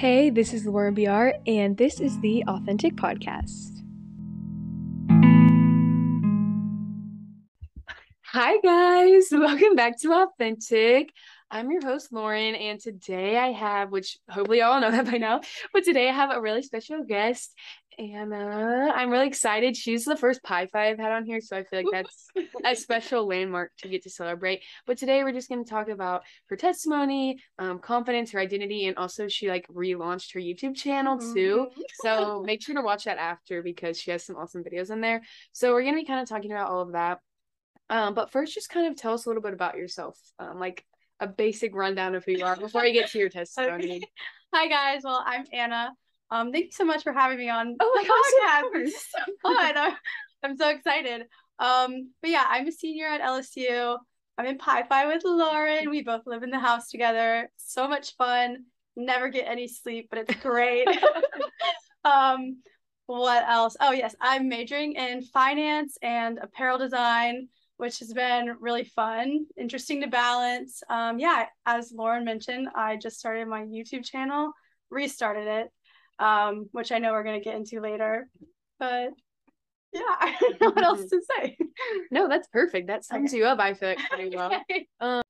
Hey, this is Laura BR, and this is the Authentic Podcast. Hi, guys. Welcome back to Authentic. I'm your host, Lauren, and today I have, which hopefully y'all know that by now, but today I have a really special guest, Anna. I'm really excited. She's the first Pi Phi I've had on here, so I feel like that's a special landmark to get to celebrate. But today we're just going to talk about her testimony, um, confidence, her identity, and also she like relaunched her YouTube channel too. Mm-hmm. So make sure to watch that after because she has some awesome videos in there. So we're going to be kind of talking about all of that. Um, but first, just kind of tell us a little bit about yourself, um, like a basic rundown of who you are before you get to your testimony. Okay. Hi guys. Well, I'm Anna. Um, thank you so much for having me on Oh my the gosh, podcast. course. This is so fun. I'm, I'm so excited. Um, but yeah, I'm a senior at LSU. I'm in Pi Phi with Lauren. We both live in the house together. So much fun. Never get any sleep, but it's great. um, what else? Oh yes, I'm majoring in finance and apparel design, which has been really fun, interesting to balance. Um, yeah, as Lauren mentioned, I just started my YouTube channel, restarted it, um, which I know we're gonna get into later. But yeah, I don't know what else to say. No, that's perfect. That sums Okay. you up, I feel like, pretty well.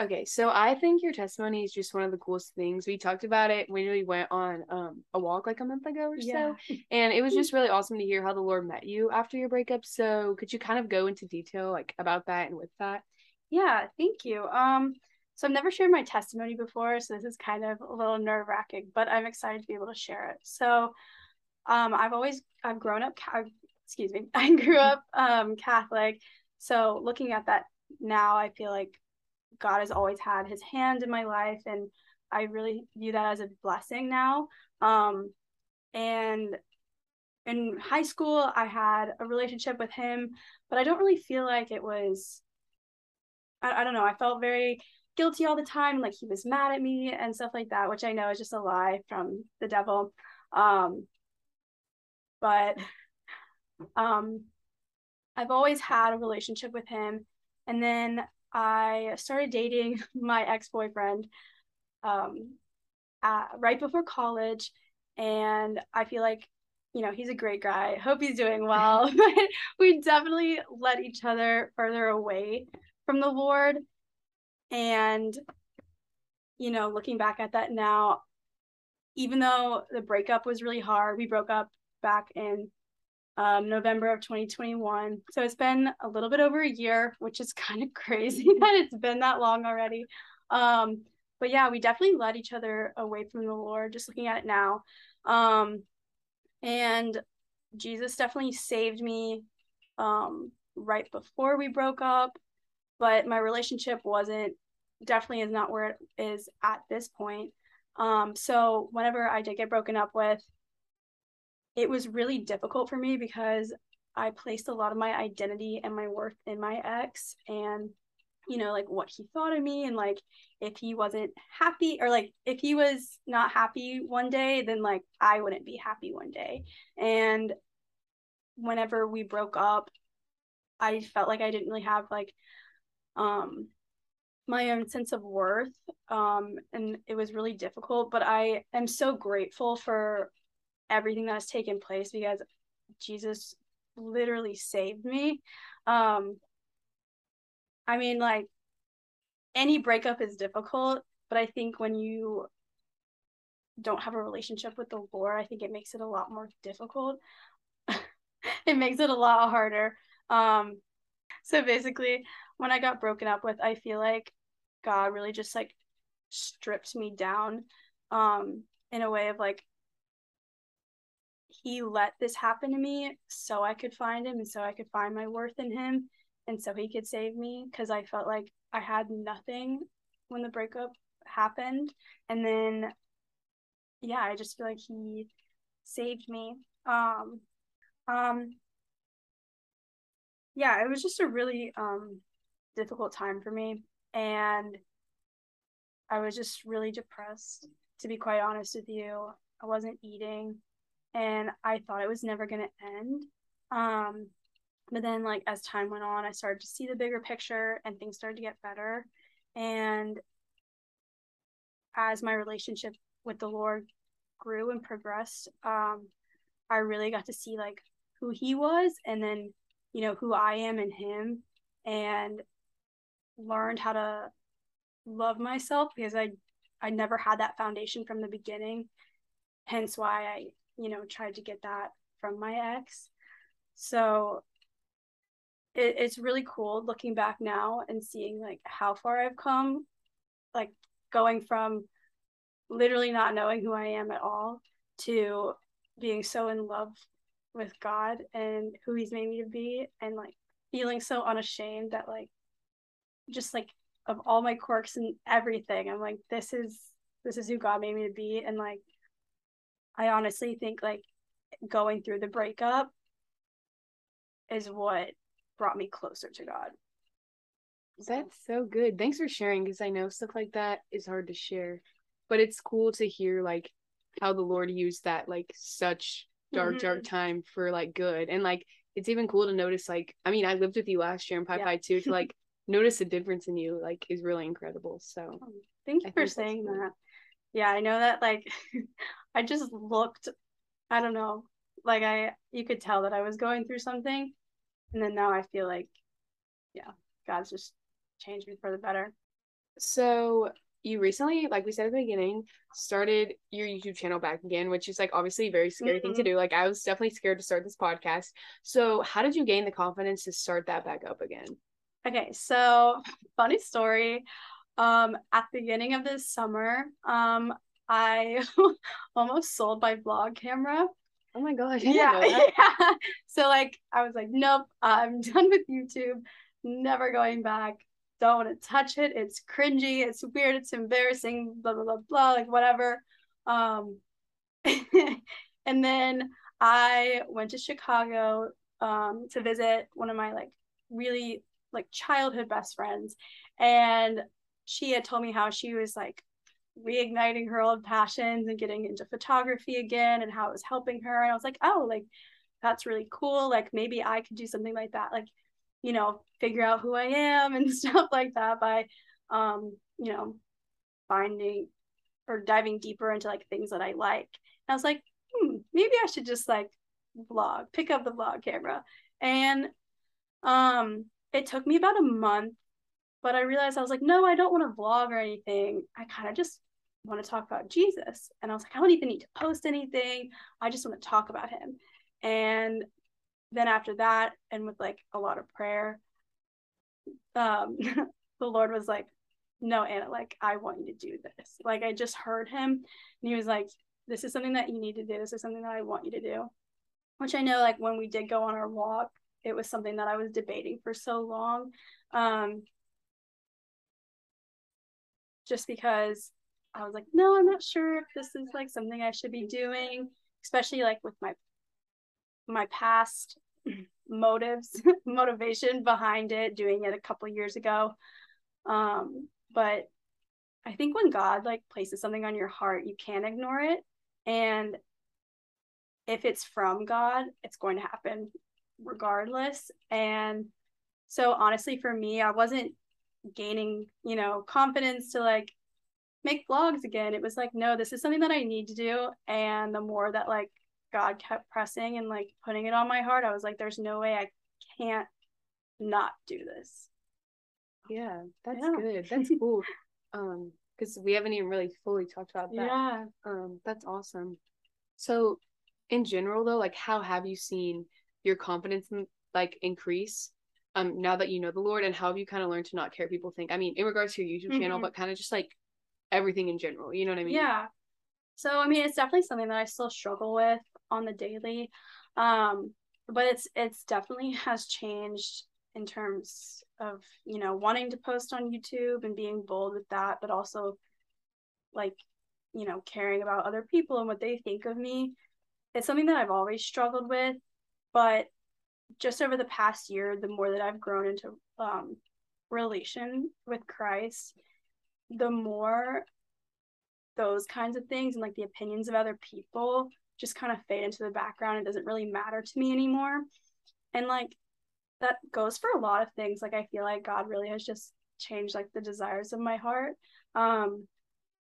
Okay, so I think your testimony is just one of the coolest things. We talked about it when we went on um a walk like a month ago or Yeah. so, and it was just really awesome to hear how the Lord met you after your breakup. So could you kind of go into detail like about that and with that? Yeah, thank you. Um, so I've never shared my testimony before, so this is kind of a little nerve wracking, but I'm excited to be able to share it. So, um, I've always I've grown up, Ca- excuse me, I grew up um Catholic. So looking at that now, I feel like God has always had His hand in my life, and I really view that as a blessing now. Um, and in high school, I had a relationship with Him, but I don't really feel like it was I, I don't know. I felt very guilty all the time, like he was mad at me and stuff like that, which I know is just a lie from the devil. Um, but um, I've always had a relationship with him, and then I started dating my ex boyfriend um, uh, right before college, and I feel like you know he's a great guy. Hope he's doing well, but we definitely led each other further away from the Lord. And, you know, looking back at that now, even though the breakup was really hard, we broke up back in um, November of 2021. So it's been a little bit over a year, which is kind of crazy that it's been that long already. Um, but yeah, we definitely led each other away from the Lord, just looking at it now. Um, and Jesus definitely saved me um, right before we broke up but my relationship wasn't definitely is not where it is at this point. Um, so whenever I did get broken up with, it was really difficult for me because I placed a lot of my identity and my worth in my ex and you know like what he thought of me and like if he wasn't happy or like if he was not happy one day then like I wouldn't be happy one day and whenever we broke up I felt like I didn't really have like um my own sense of worth um and it was really difficult but i am so grateful for everything that has taken place because jesus literally saved me. Um i mean like any breakup is difficult but i think when you don't have a relationship with the lord i think it makes it a lot more difficult. It makes it a lot harder. Um so basically when I got broken up with, I feel like God really just like stripped me down um in a way of like he let this happen to me so I could find him and so I could find my worth in him and so he could save me because I felt like I had nothing when the breakup happened and then yeah, I just feel like he saved me. Um um yeah, it was just a really um difficult time for me and I was just really depressed to be quite honest with you. I wasn't eating and I thought it was never going to end. Um but then like as time went on, I started to see the bigger picture and things started to get better and as my relationship with the Lord grew and progressed, um, I really got to see like who he was and then, you know, who I am in him and learned how to love myself because I I never had that foundation from the beginning. Hence why I, you know, tried to get that from my ex. So it, it's really cool looking back now and seeing like how far I've come, like going from literally not knowing who I am at all to being so in love with God and who He's made me to be, and like feeling so unashamed that like just like of all my quirks and everything, I'm like, this is this is who God made me to be, and like I honestly think like going through the breakup is what brought me closer to God. That's so good. Thanks for sharing because I know stuff like that is hard to share but it's cool to hear like how the Lord used that like such dark, mm-hmm. dark time for like good. And like it's even cool to notice like I mean, I lived with you last year in Pi yeah. Pi too to like notice the difference in you like is really incredible. So oh, thank you I for saying that. Yeah, I know that like I just looked I don't know, like I you could tell that I was going through something and then now I feel like yeah, God's just changed me for the better. So you recently, like we said at the beginning, started your YouTube channel back again, which is like obviously a very scary mm-hmm. thing to mm-hmm. do. Like I was definitely scared to start this podcast. So how did you gain the confidence to start that back up again? Okay, so funny story. Um, at the beginning of this summer, um, I almost sold my vlog camera. Oh my gosh. Yeah, yeah. So like I was like, nope, I'm done with YouTube, never going back don't want to touch it. It's cringy. It's weird. It's embarrassing. Blah blah blah blah. Like whatever. Um, and then I went to Chicago um, to visit one of my like really like childhood best friends, and she had told me how she was like reigniting her old passions and getting into photography again and how it was helping her. And I was like, oh, like that's really cool. Like maybe I could do something like that. Like you know, figure out who I am and stuff like that by, um, you know, finding or diving deeper into like things that I like. And I was like, hmm, maybe I should just like vlog, pick up the vlog camera. And um, it took me about a month, but I realized I was like, no, I don't want to vlog or anything. I kind of just want to talk about Jesus. And I was like, I don't even need to post anything. I just want to talk about him. And then after that and with like a lot of prayer um the lord was like no anna like i want you to do this. Like i just heard him and he was like this is something that you need to do. This is something that i want you to do. Which i know like when we did go on our walk it was something that i was debating for so long um just because i was like no i'm not sure if this is like something i should be doing especially like with my my past motives motivation behind it doing it a couple years ago. Um but i think when god like places something on your heart you can't ignore it. And if it's from god it's going to happen regardless. And so honestly for me i wasn't gaining you know confidence to like make vlogs again. It was like no this is something that i need to do. And the more that like God kept pressing and like putting it on my heart, I was like, there's no way I can't not do this. Yeah, that's yeah. good. That's cool. um, because we haven't even really fully talked about that. Yeah. Um, that's awesome. So, in general, though, like, how have you seen your confidence like increase? Um, now that you know the Lord, and how have you kind of learned to not care what people think? I mean, in regards to your YouTube mm-hmm. channel, but kind of just like everything in general. You know what I mean? Yeah. So, I mean, it's definitely something that I still struggle with on the daily. Um, but it's it's definitely has changed in terms of you know wanting to post on YouTube and being bold with that, but also like you know caring about other people and what they think of me. It's something that I've always struggled with, but just over the past year, the more that I've grown into um, relation with Christ, the more those kinds of things and like the opinions of other people just kind of fade into the background. It doesn't really matter to me anymore. And like that goes for a lot of things. Like I feel like God really has just changed like the desires of my heart. Um,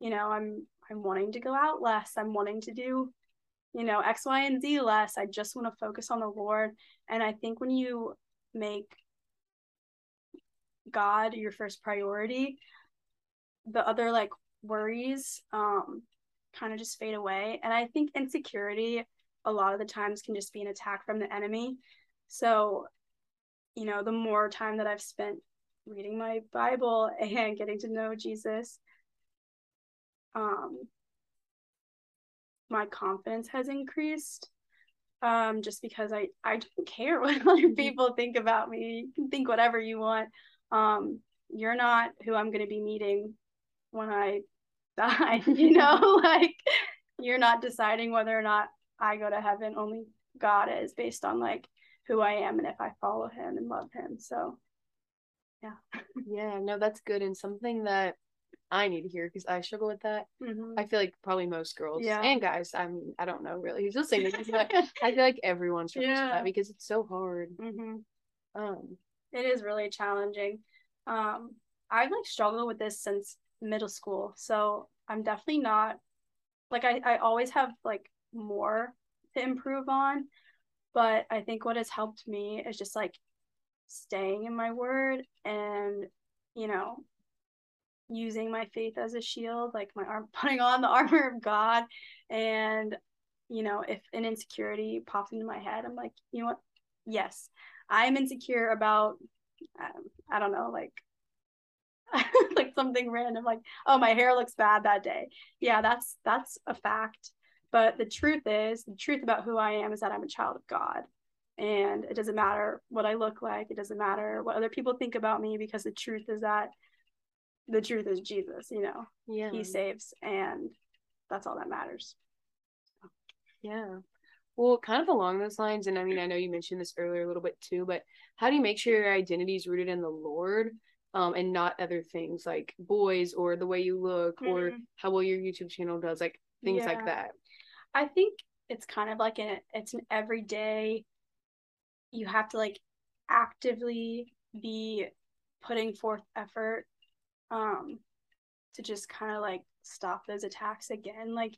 you know, I'm I'm wanting to go out less. I'm wanting to do, you know, X, Y, and Z less. I just want to focus on the Lord. And I think when you make God your first priority, the other like worries um kind of just fade away. And I think insecurity a lot of the times can just be an attack from the enemy. So, you know, the more time that I've spent reading my Bible and getting to know Jesus, um, my confidence has increased. Um, just because I I don't care what other mm-hmm. people think about me. You can think whatever you want. Um, you're not who I'm going to be meeting when I die. You know, like you're not deciding whether or not I go to heaven. Only God is based on like who I am and if I follow Him and love Him. So, yeah. yeah, no, that's good and something that I need to hear because I struggle with that. Mm-hmm. I feel like probably most girls yeah. and guys. I mean, I don't know really who's listening to this, but I feel like everyone struggles yeah. with that because it's so hard. Mm-hmm. Um, it is really challenging. Um, I've like struggled with this since middle school, so I'm definitely not like I. I always have like more to improve on, but I think what has helped me is just like staying in my word and you know using my faith as a shield, like my arm putting on the armor of God. And, you know, if an insecurity pops into my head, I'm like, you know what? Yes, I'm insecure about, um, I don't know, like, like something random, like, oh, my hair looks bad that day. Yeah, that's that's a fact. But the truth is, the truth about who I am is that I'm a child of God. And it doesn't matter what I look like. It doesn't matter what other people think about me because the truth is that the truth is Jesus, you know. Yeah. He saves and that's all that matters. Yeah. Well, kind of along those lines, and I mean, I know you mentioned this earlier a little bit too, but how do you make sure your identity is rooted in the Lord um, and not other things like boys or the way you look mm-hmm. or how well your YouTube channel does, like things yeah. like that? I think it's kind of like an it's an everyday you have to like actively be putting forth effort um to just kind of like stop those attacks again like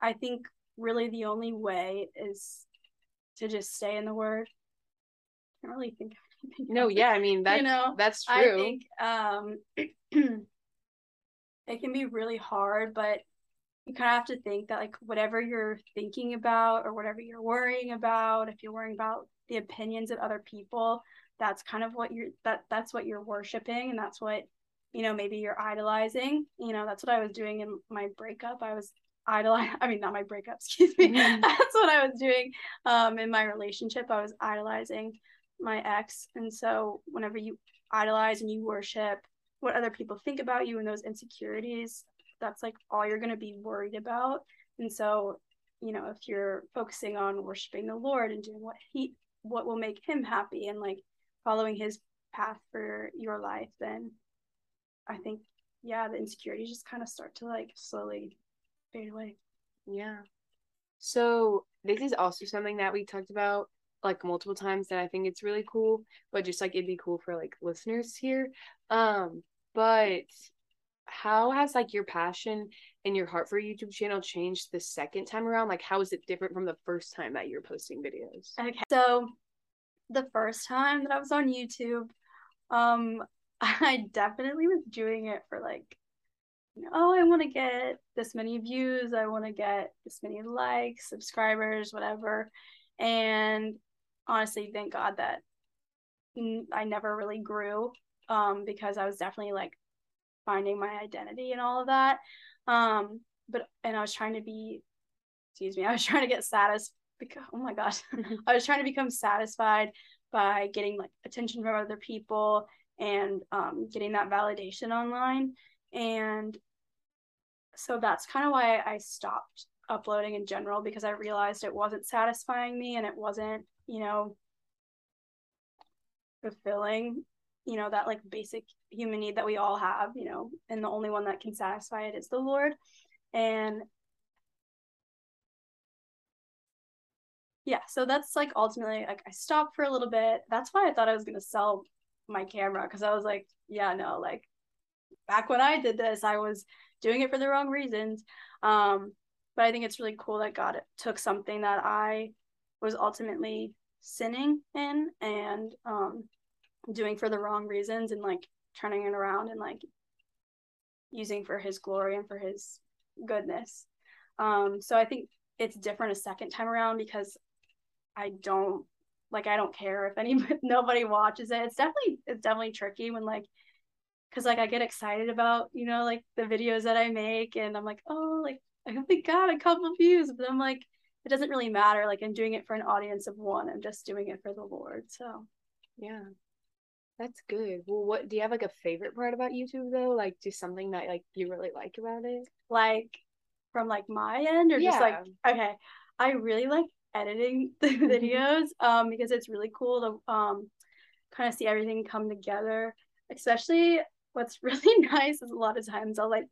i think really the only way is to just stay in the word i can't really think no yeah i mean that you know that's true. i think um it can be really hard but you kind of have to think that like whatever you're thinking about or whatever you're worrying about if you're worrying about the opinions of other people that's kind of what you're that that's what you're worshiping and that's what you know maybe you're idolizing. You know that's what i was doing in my breakup. I was idolizing i mean not my breakup excuse me. Mm-hmm. that's what i was doing um in my relationship. I was idolizing my ex and so whenever you idolize and you worship what other people think about you and those insecurities that's like all you're going to be worried about and so you know if you're focusing on worshiping the lord and doing what he what will make him happy and like following his path for your life then I think yeah, the insecurities just kind of start to like slowly fade away. Yeah. So this is also something that we talked about like multiple times that I think it's really cool, but just like it'd be cool for like listeners here. Um, but how has like your passion and your heart for YouTube channel changed the second time around? Like how is it different from the first time that you're posting videos? Okay. So the first time that I was on YouTube, um I definitely was doing it for like, oh, I want to get this many views, I want to get this many likes, subscribers, whatever. And honestly, thank God that I never really grew um, because I was definitely like finding my identity and all of that. Um, but and I was trying to be, excuse me, I was trying to get satisfied. Because, oh my gosh, I was trying to become satisfied by getting like attention from other people and um, getting that validation online. And so that's kind of why I stopped uploading in general because I realized it wasn't satisfying me and it wasn't, you know, fulfilling, you know, that like basic human need that we all have, you know, and the only one that can satisfy it is the Lord. And yeah, so that's like ultimately like I stopped for a little bit. That's why I thought I was gonna sell my camera because I was like, yeah, no, like back when I did this, I was doing it for the wrong reasons. Um, but I think it's really cool that God took something that I was ultimately sinning in and um, doing for the wrong reasons and like turning it around and like using for his glory and for his goodness. Um, so I think it's different a second time around because I don't like I don't care if anybody nobody watches it. It's definitely it's definitely tricky when like because like I get excited about you know like the videos that I make and I'm like oh like I they got a couple views but I'm like it doesn't really matter. Like I'm doing it for an audience of one. I'm just doing it for the Lord so. Yeah. That's good. Well what do you have like a favorite part about YouTube though? Like just something that like you really like about it? Like from like my end or yeah. just like okay. I really like editing the mm-hmm. videos um because it's really cool to um kind of see everything come together. Especially what's really nice is a lot of times I'll like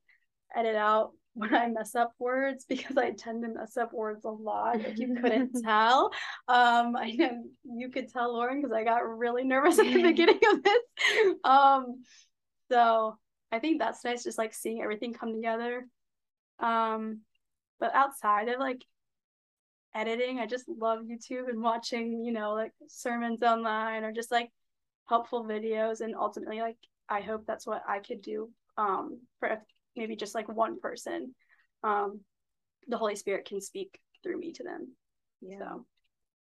edit out when I mess up words because I tend to mess up words a lot. If you couldn't tell, um, I know you could tell Lauren because I got really nervous at the beginning of this. Um, so I think that's nice, just like seeing everything come together. Um, but outside of like editing, I just love YouTube and watching, you know, like sermons online or just like helpful videos and ultimately like I hope that's what I could do um, for maybe just like one person. Um, the Holy Spirit can speak through me to them. Yeah. So,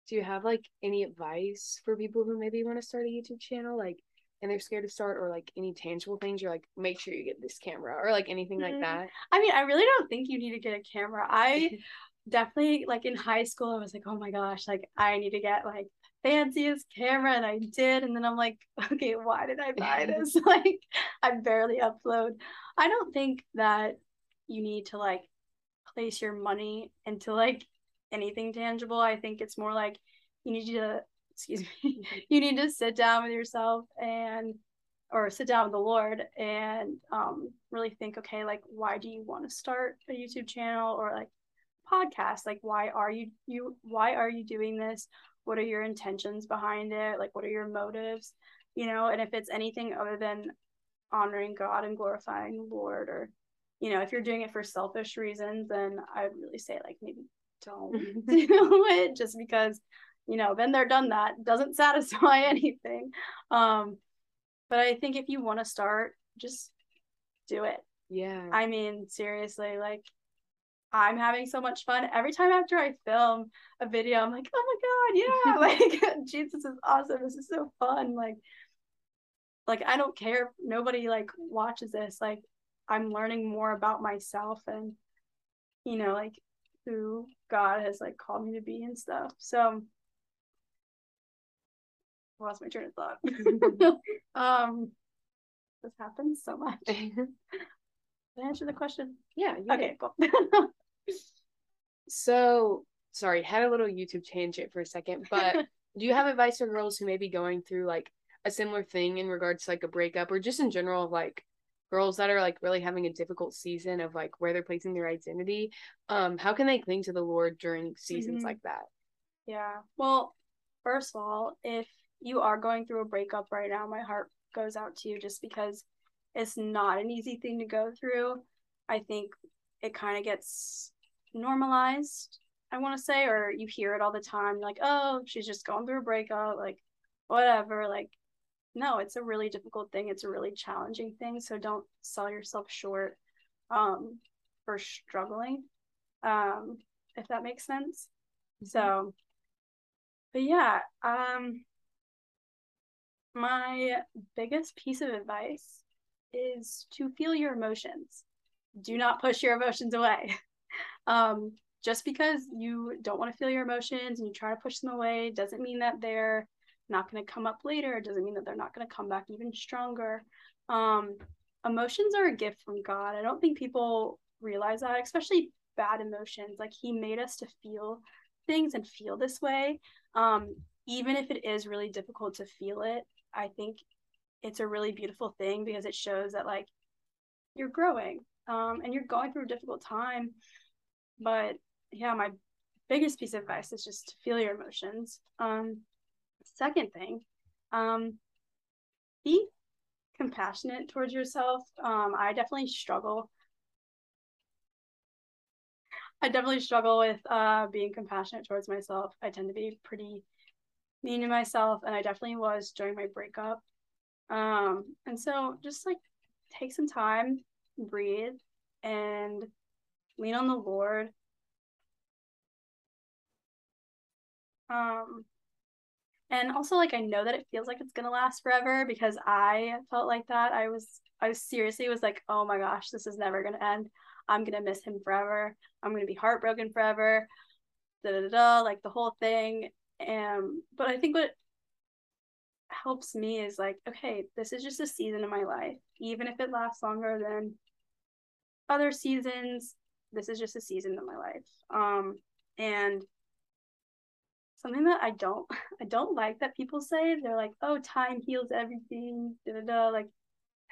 do you have like any advice for people who maybe want to start a YouTube channel, like, and they're scared to start, or like any tangible things? You're like, make sure you get this camera, or like anything mm-hmm. like that. I mean, I really don't think you need to get a camera. I definitely like in high school, I was like, oh my gosh, like I need to get like fanciest camera and I did and then I'm like okay why did I buy this? Like I barely upload. I don't think that you need to like place your money into like anything tangible. I think it's more like you need to excuse me you need to sit down with yourself and or sit down with the Lord and um really think okay like why do you want to start a YouTube channel or like podcast? Like why are you you why are you doing this what are your intentions behind it? Like what are your motives? You know and if it's anything other than honoring god and glorifying the lord or you know if you're doing it for selfish reasons then i would really say like maybe don't. Do it just because you know been there done that doesn't satisfy anything. Um but i think if you want to start just do it. Yeah. I mean seriously like I'm having so much fun. Every time after I film a video, I'm like, oh my God, yeah, like Jesus is awesome. This is so fun. Like, like I don't care if nobody like watches this. Like I'm learning more about myself and you know, like who God has like called me to be and stuff. So I lost my train of thought. um this happens so much. Did I answer the question? Yeah. Okay, cool. So, sorry, had a little YouTube tangent for a second, but do you have advice for girls who may be going through like a similar thing in regards to like a breakup or just in general, like girls that are like really having a difficult season of like where they're placing their identity? Um, how can they cling to the Lord during seasons mm-hmm. like that? Yeah. Well, first of all, if you are going through a breakup right now, my heart goes out to you just because it's not an easy thing to go through. I think it kind of gets normalized, I want to say, or you hear it all the time, like, oh, she's just going through a breakup, like, whatever. Like, no, it's a really difficult thing. It's a really challenging thing. So don't sell yourself short um, for struggling, um, if that makes sense. Mm-hmm. So, but yeah, um, my biggest piece of advice is to feel your emotions. Do not push your emotions away. Um, just because you don't want to feel your emotions and you try to push them away doesn't mean that they're not going to come up later. It doesn't mean that they're not going to come back even stronger. Um, emotions are a gift from God. I don't think people realize that, especially bad emotions. Like He made us to feel things and feel this way. Um, even if it is really difficult to feel it, I think it's a really beautiful thing because it shows that like you're growing um, and you're going through a difficult time but yeah, my biggest piece of advice is just to feel your emotions. Um, second thing, um, be compassionate towards yourself. Um, I definitely struggle. I definitely struggle with uh being compassionate towards myself. I tend to be pretty mean to myself, and I definitely was during my breakup. Um, and so just like take some time, breathe, and lean on the Lord. Um, and also like I know that it feels like it's gonna last forever because I felt like that. I was I was seriously was like, oh my gosh, this is never gonna end. I'm gonna miss him forever. I'm gonna be heartbroken forever. Da da da, like the whole thing. And but I think what helps me is like, okay, this is just a season of my life. Even if it lasts longer than other seasons, this is just a season of my life. Um, and something that I don't I don't like that people say they're like, oh, time heals everything. Da da da. Like,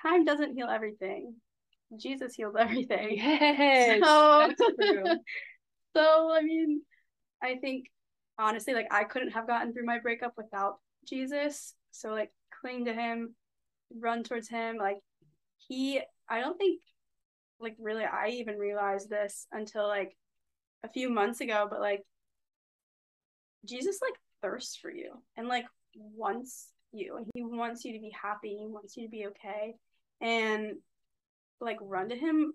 time doesn't heal everything. Jesus heals everything. Yes, So, so I mean, I think honestly, like I couldn't have gotten through my breakup without Jesus. So like cling to him, run towards him. Like he I don't think like really I even realized this until like a few months ago, but like Jesus like thirsts for you and like wants you and he wants you to be happy, he wants you to be okay. And like run to him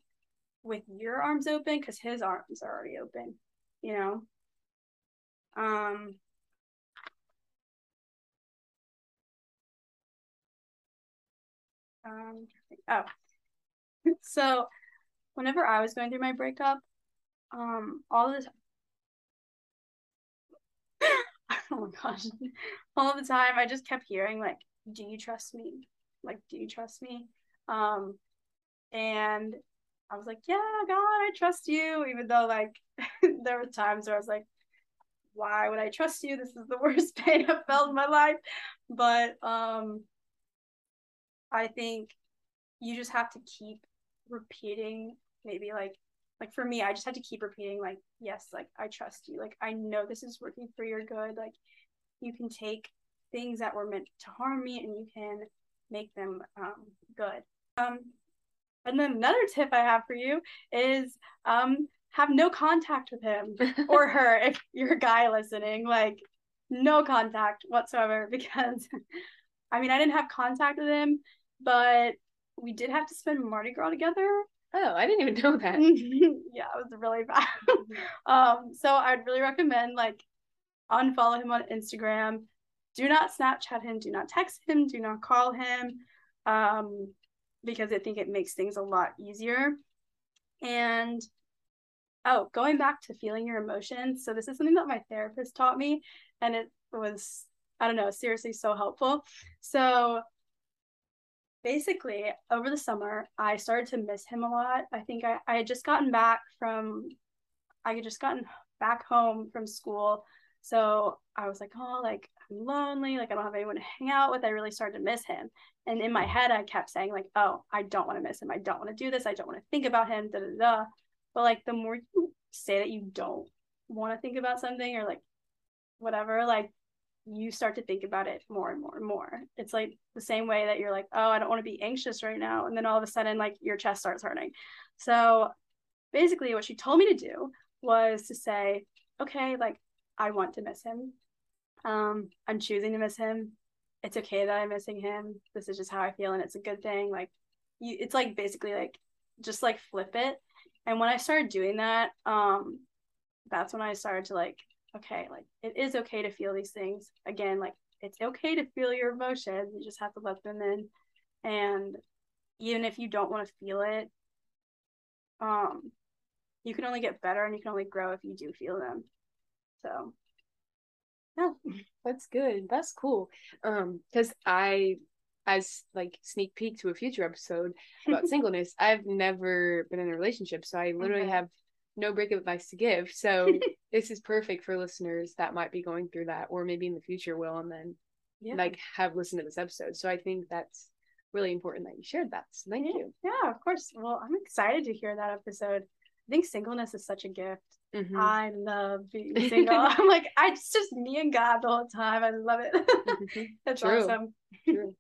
with your arms open because his arms are already open, you know? Um um oh so whenever I was going through my breakup, um all the oh my gosh. All the time I just kept hearing like do you trust me? Like do you trust me? Um and I was like yeah God I trust you even though like there were times where I was like why would I trust you? This is the worst pain I've felt in my life. But um I think you just have to keep repeating maybe like like for me i just had to keep repeating like yes like i trust you. Like i know this is working for your good. Like you can take things that were meant to harm me and you can make them um, good. Um and then another tip i have for you is um have no contact with him or her if you're a guy listening. Like no contact whatsoever because i mean i didn't have contact with him but we did have to spend mardi gras together Oh, I didn't even know that. yeah, it was really bad. um, so I'd really recommend like unfollow him on Instagram. Do not Snapchat him. Do not text him. Do not call him, um, because I think it makes things a lot easier. And oh, going back to feeling your emotions. So this is something that my therapist taught me, and it was I don't know, seriously so helpful. So basically over the summer i started to miss him a lot. I think i, I had just gotten back from i had just gotten back home from school. So i was like oh like i'm lonely like i don't have anyone to hang out with. I really started to miss him. And in my mm. head i kept saying like oh i don't want to miss him. I don't want to do this. I don't want to think about him. Da da da. But like the more you say that you don't want to think about something or like whatever like you start to think about it more and more and more. It's like the same way that you're like, oh, I don't want to be anxious right now. And then all of a sudden, like your chest starts hurting. So basically, what she told me to do was to say, okay, like I want to miss him. Um, I'm choosing to miss him. It's okay that I'm missing him. This is just how I feel, and it's a good thing. Like, you, it's like basically like just like flip it. And when I started doing that, um, that's when I started to like okay, like it is okay to feel these things. Again, like it's okay to feel your emotions. You just have to let them in. And even if you don't want to feel it, um, you can only get better and you can only grow if you do feel them. So yeah, that's good. That's cool. Um, because I as like sneak peek to a future episode about singleness, I've never been in a relationship. So I literally Okay. have no breakup advice to give. So this is perfect for listeners that might be going through that or maybe in the future will and then yeah. like have listened to this episode. So I think that's really important that you shared that. So thank yeah. you. Yeah, of course. Well, I'm excited to hear that episode. I think singleness is such a gift. Mhm. I love being single. I'm like, I it's just me and God the whole time. I love it. Mhm. That's True. awesome. True.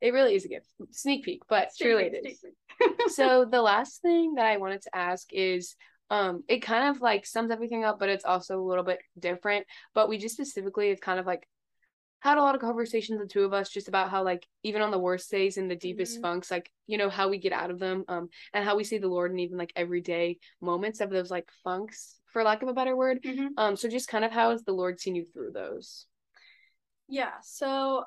It really is a gift. Sneak peek, but Sneak truly peek, it is. so the last thing that I wanted to ask is um it kind of like sums everything up, but it's also a little bit different. But we just specifically have kind of like had a lot of conversations the two of us just about how like even on the worst days and the deepest Mhm. funks like you know how we get out of them um and how we see the lord in even like everyday moments of those like funks for lack of a better word Mhm. um so just kind of how has the lord seen you through those Yeah, so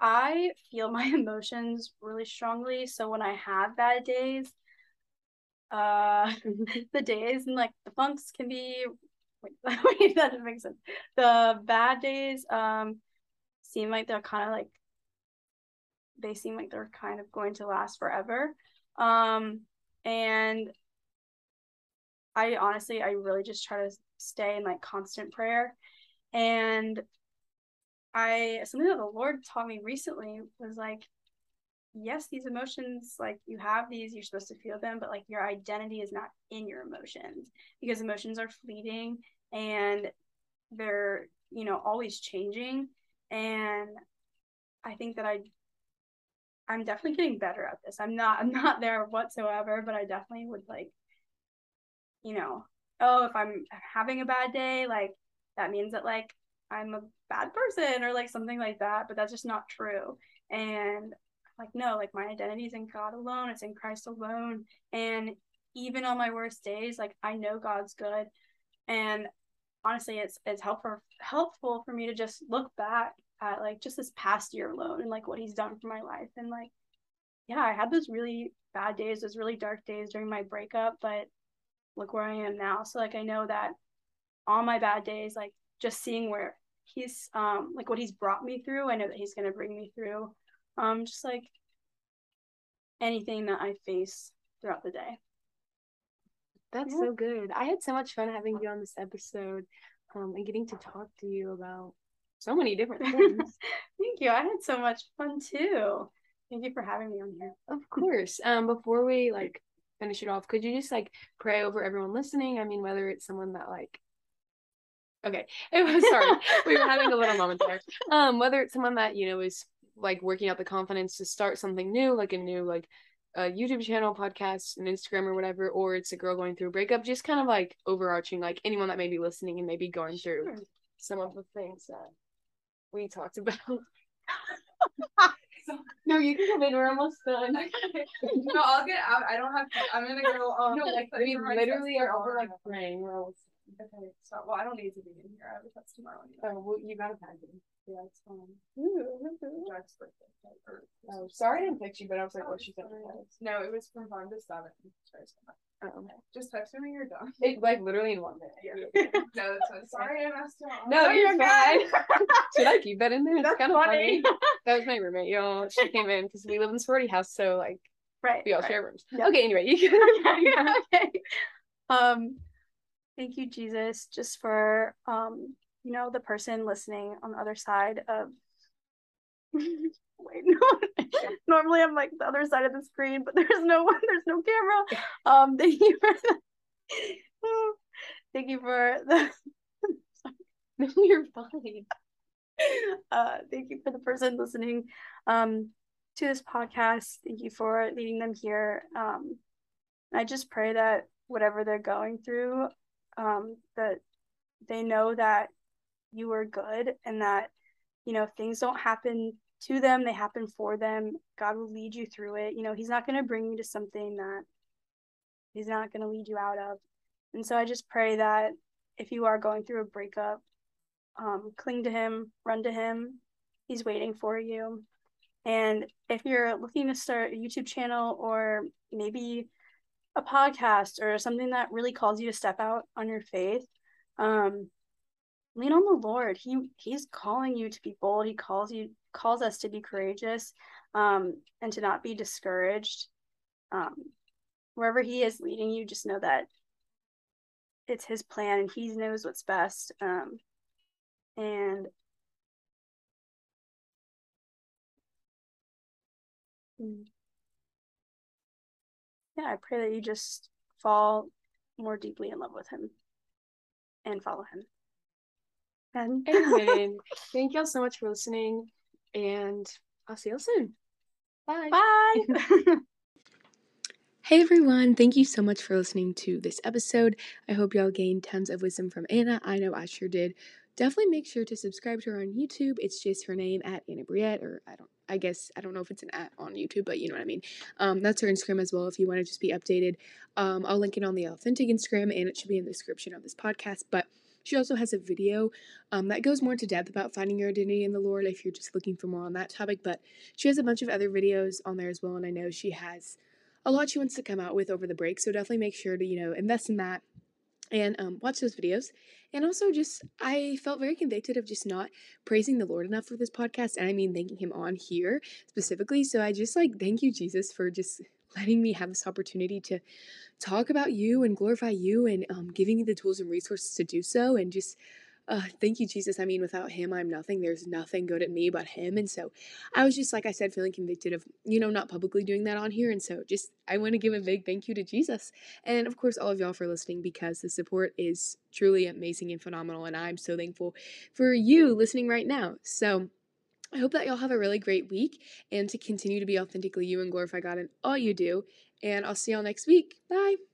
I feel my emotions really strongly. So when I have bad days, uh the days and like the funks can be wait, wait that doesn't make sense. The bad days um seem like they're kind of like they seem like they're kind of going to last forever. Um and I honestly I really just try to stay in like constant prayer and I something that the Lord taught me recently was like, yes, these emotions, like you have these, you're supposed to feel them, but like your identity is not in your emotions because emotions are fleeting and they're, you know, always changing. And I think that I I'm definitely getting better at this. I'm not I'm not there whatsoever, but I definitely would like, you know, oh, if I'm having a bad day, like that means that like I'm a bad person or like something like that, but that's just not true. And like no, like my identity is in God alone, it's in Christ alone. And even on my worst days, like I know God's good. And honestly, it's it's helpful helpful for me to just look back at like just this past year alone and like what he's done for my life. And like, yeah, I had those really bad days, those really dark days during my breakup, but look where I am now. So like I know that on my bad days, like just seeing where he's um like what he's brought me through, I know that he's gonna bring me through. Um just like anything that I face throughout the day. that's Yeah. so good i had so much fun having you on this episode um and getting to talk to you about so many different things Thank you. I had so much fun too. Thank you for having me on here. Of course. Um, before we like finish it off, could you just like pray over everyone listening? I mean, whether it's someone that like okay, it was sorry, we were having a little moment there. Um, whether it's someone that you know is like working out the confidence to start something new, like a new like a YouTube channel, podcast, an Instagram or whatever, or it's a girl going through a breakup, just kind of like overarching, like anyone that may be listening and maybe going through some of the things that we talked about. no, you can come in. We're almost done. no, I'll get out. I don't have to. I'm gonna go. Um, No, like we literally are over like praying. We're almost. Okay, so well, I don't need to be in here. I have a test tomorrow. Anyway. Oh, well, you got a pageant. Yeah, it's fine. Jack's birthday. or- Oh, sorry I didn't pick you, but I was like, Oh, what she said. No, it was from five to seven. Sorry. Oh, okay. Just text me when you're done. It like literally in one minute. Yeah. no, that's. Sorry, I messed you up. No, you're fine. Should I keep that in there? It's That's kind of funny. funny. That was my roommate, y'all. She came in because we live in a sorority house, so like right. we all right. share rooms. Yeah. Okay, anyway, you can. okay. Um, thank you, Jesus, just for um, you know, the person listening on the other side of. Wait, no. Normally I'm like the other side of the screen, but there's no one, there's no camera. Um, thank you for. The, thank you for the. no, you're fine. uh, thank you for the person listening um, to this podcast. Thank you for leading them here. Um, I just pray that whatever they're going through, um, that they know that you are good and that, you know, things don't happen to them, they happen for them. God will lead you through it. You know, He's not going to bring you to something that He's not going to lead you out of. And so I just pray that if you are going through a breakup, um, cling to him, run to him. He's waiting for you. And if you're looking to start a YouTube channel or maybe a podcast or something that really calls you to step out on your faith, um, lean on the Lord. He He's calling you to be bold. He calls you calls us to be courageous, um, and to not be discouraged. Um, wherever He is leading you, just know that it's His plan and He knows what's best. Um, and Mm. Yeah, I pray that you just fall more deeply in love with him and follow him. And Amen. Thank y'all so much for listening, and I'll see y'all soon. Bye. Bye. Hey everyone, thank you so much for listening to this episode. I hope y'all gained tons of wisdom from Anna. I know I sure did. Definitely make sure to subscribe to her on YouTube. It's just her name at Anna Brouillette, or I don't I guess I don't know if it's an at on YouTube, but you know what I mean. Um, that's her Instagram as well if you want to just be updated. Um, I'll link it on the authentic Instagram and it should be in the description of this podcast. But she also has a video um, that goes more into depth about finding your identity in the Lord if you're just looking for more on that topic. But she has a bunch of other videos on there as well, and I know she has a lot she wants to come out with over the break. So definitely make sure to, you know, invest in that and um, watch those videos. And also, just I felt very convicted of just not praising the Lord enough for this podcast, and I mean thanking Him on here specifically. So I just like thank you, Jesus, for just letting me have this opportunity to talk about you and glorify you, and um, giving me the tools and resources to do so, and just uh, thank you, Jesus. I mean, without him, I'm nothing. There's nothing good at me but him. And so I was just, like I said, feeling convicted of, you know, not publicly doing that on here. And so just, I want to give a big thank you to Jesus. And of course, all of y'all for listening because the support is truly amazing and phenomenal. And I'm so thankful for you listening right now. So, I hope that y'all have a really great week and to continue to be authentically you and glorify God in all you do. And I'll see y'all next week. Bye.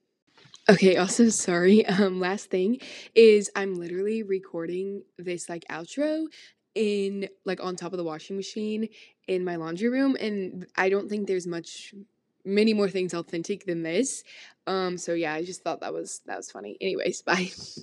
Okay, also sorry. Um last thing is I'm literally recording this like outro in like on top of the washing machine in my laundry room and I don't think there's much many more things authentic than this. Um so yeah, I just thought that was that was funny. Anyways, bye.